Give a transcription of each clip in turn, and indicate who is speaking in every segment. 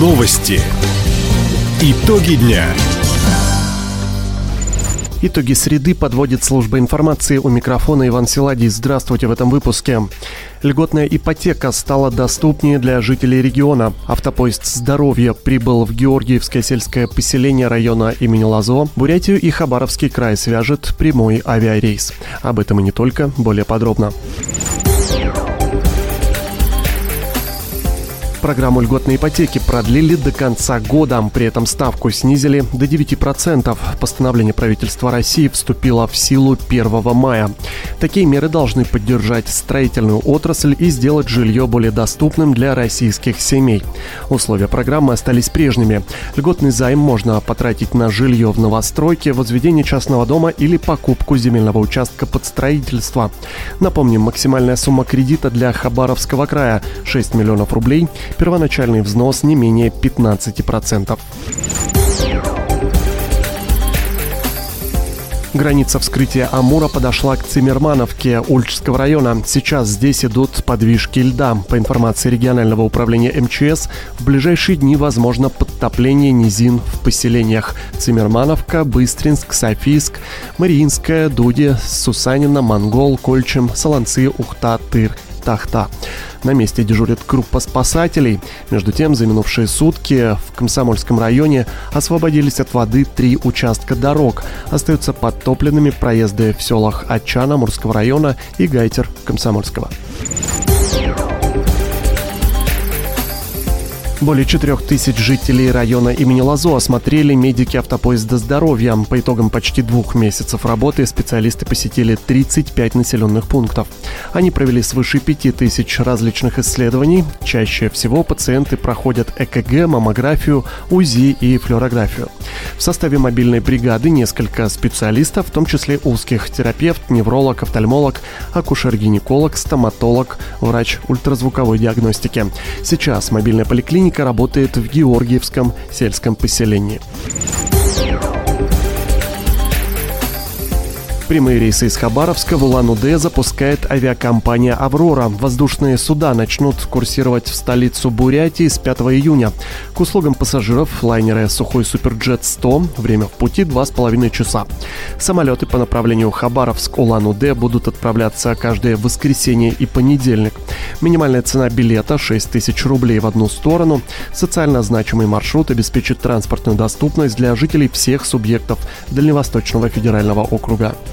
Speaker 1: Новости. Итоги дня.
Speaker 2: Итоги среды подводит служба информации у микрофона Иван Силадий. Здравствуйте в этом выпуске. Льготная ипотека стала доступнее для жителей региона. Автопоезд «Здоровье» прибыл в Георгиевское сельское поселение района имени Лазо. Бурятию и Хабаровский край свяжет прямой авиарейс. Об этом и не только, более подробно. Программу льготной ипотеки продлили до конца года. При этом ставку снизили до 9%. Постановление правительства России вступило в силу 1 мая. Такие меры должны поддержать строительную отрасль и сделать жилье более доступным для российских семей. Условия программы остались прежними. Льготный займ можно потратить на жилье в новостройке, возведение частного дома или покупку земельного участка под строительство. Напомним, максимальная сумма кредита для Хабаровского края – 6 миллионов рублей – Первоначальный взнос не менее 15%. Граница вскрытия Амура подошла к Цимермановке Ульчского района. Сейчас здесь идут подвижки льда. По информации регионального управления МЧС, в ближайшие дни возможно подтопление низин в поселениях Цимермановка, Быстринск, Софийск, Мариинская, Дуди, Сусанина, Монгол, Кольчем, Солонцы, Ухта, Тыр, Тахта. На месте дежурит группа спасателей. Между тем, за минувшие сутки в Комсомольском районе освободились от воды три участка дорог. Остаются подтопленными проезды в селах Ачана Мурского района и Гайтер Комсомольского. Более четырех тысяч жителей района имени Лазо осмотрели медики автопоезда здоровья. По итогам почти двух месяцев работы специалисты посетили 35 населенных пунктов. Они провели свыше 5 тысяч различных исследований. Чаще всего пациенты проходят ЭКГ, маммографию, УЗИ и флюорографию. В составе мобильной бригады несколько специалистов, в том числе узких терапевт, невролог, офтальмолог, акушер-гинеколог, стоматолог, врач ультразвуковой диагностики. Сейчас мобильная поликлиника клиника работает в Георгиевском сельском поселении. Прямые рейсы из Хабаровска в Улан-Удэ запускает авиакомпания «Аврора». Воздушные суда начнут курсировать в столицу Бурятии с 5 июня. К услугам пассажиров лайнеры «Сухой Суперджет-100» время в пути 2,5 часа. Самолеты по направлению Хабаровск-Улан-Удэ будут отправляться каждое воскресенье и понедельник. Минимальная цена билета 6 тысяч рублей в одну сторону. Социально значимый маршрут обеспечит транспортную доступность для жителей всех субъектов Дальневосточного федерального округа.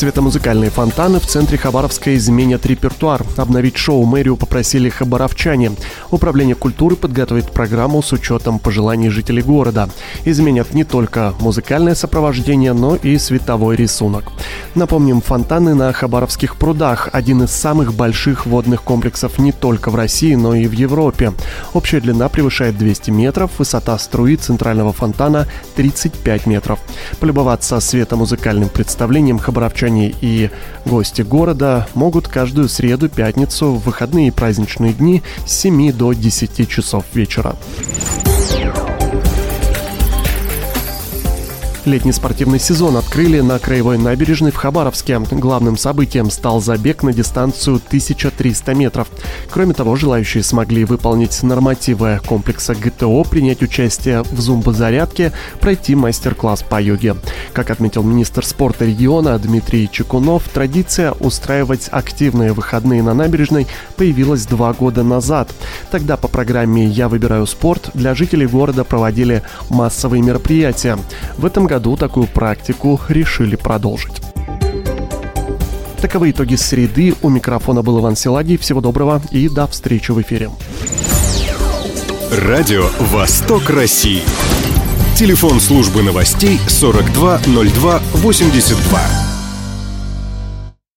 Speaker 2: Светомузыкальные фонтаны в центре Хабаровска изменят репертуар. Обновить шоу мэрию попросили хабаровчане. Управление культуры подготовит программу с учетом пожеланий жителей города. Изменят не только музыкальное сопровождение, но и световой рисунок. Напомним, фонтаны на Хабаровских прудах – один из самых больших водных комплексов не только в России, но и в Европе. Общая длина превышает 200 метров, высота струи центрального фонтана – 35 метров. Полюбоваться светомузыкальным представлением хабаровчане горожане и гости города могут каждую среду, пятницу, в выходные и праздничные дни с 7 до 10 часов вечера. Летний спортивный сезон открыли на Краевой набережной в Хабаровске. Главным событием стал забег на дистанцию 1300 метров. Кроме того, желающие смогли выполнить нормативы комплекса ГТО, принять участие в зумбозарядке, пройти мастер-класс по йоге. Как отметил министр спорта региона Дмитрий Чекунов, традиция устраивать активные выходные на набережной появилась два года назад. Тогда по программе «Я выбираю спорт» для жителей города проводили массовые мероприятия. В этом году такую практику решили продолжить. Таковы итоги среды. У микрофона был Иван Силадий. Всего доброго и до встречи в эфире.
Speaker 1: Радио «Восток России». Телефон службы новостей 420282.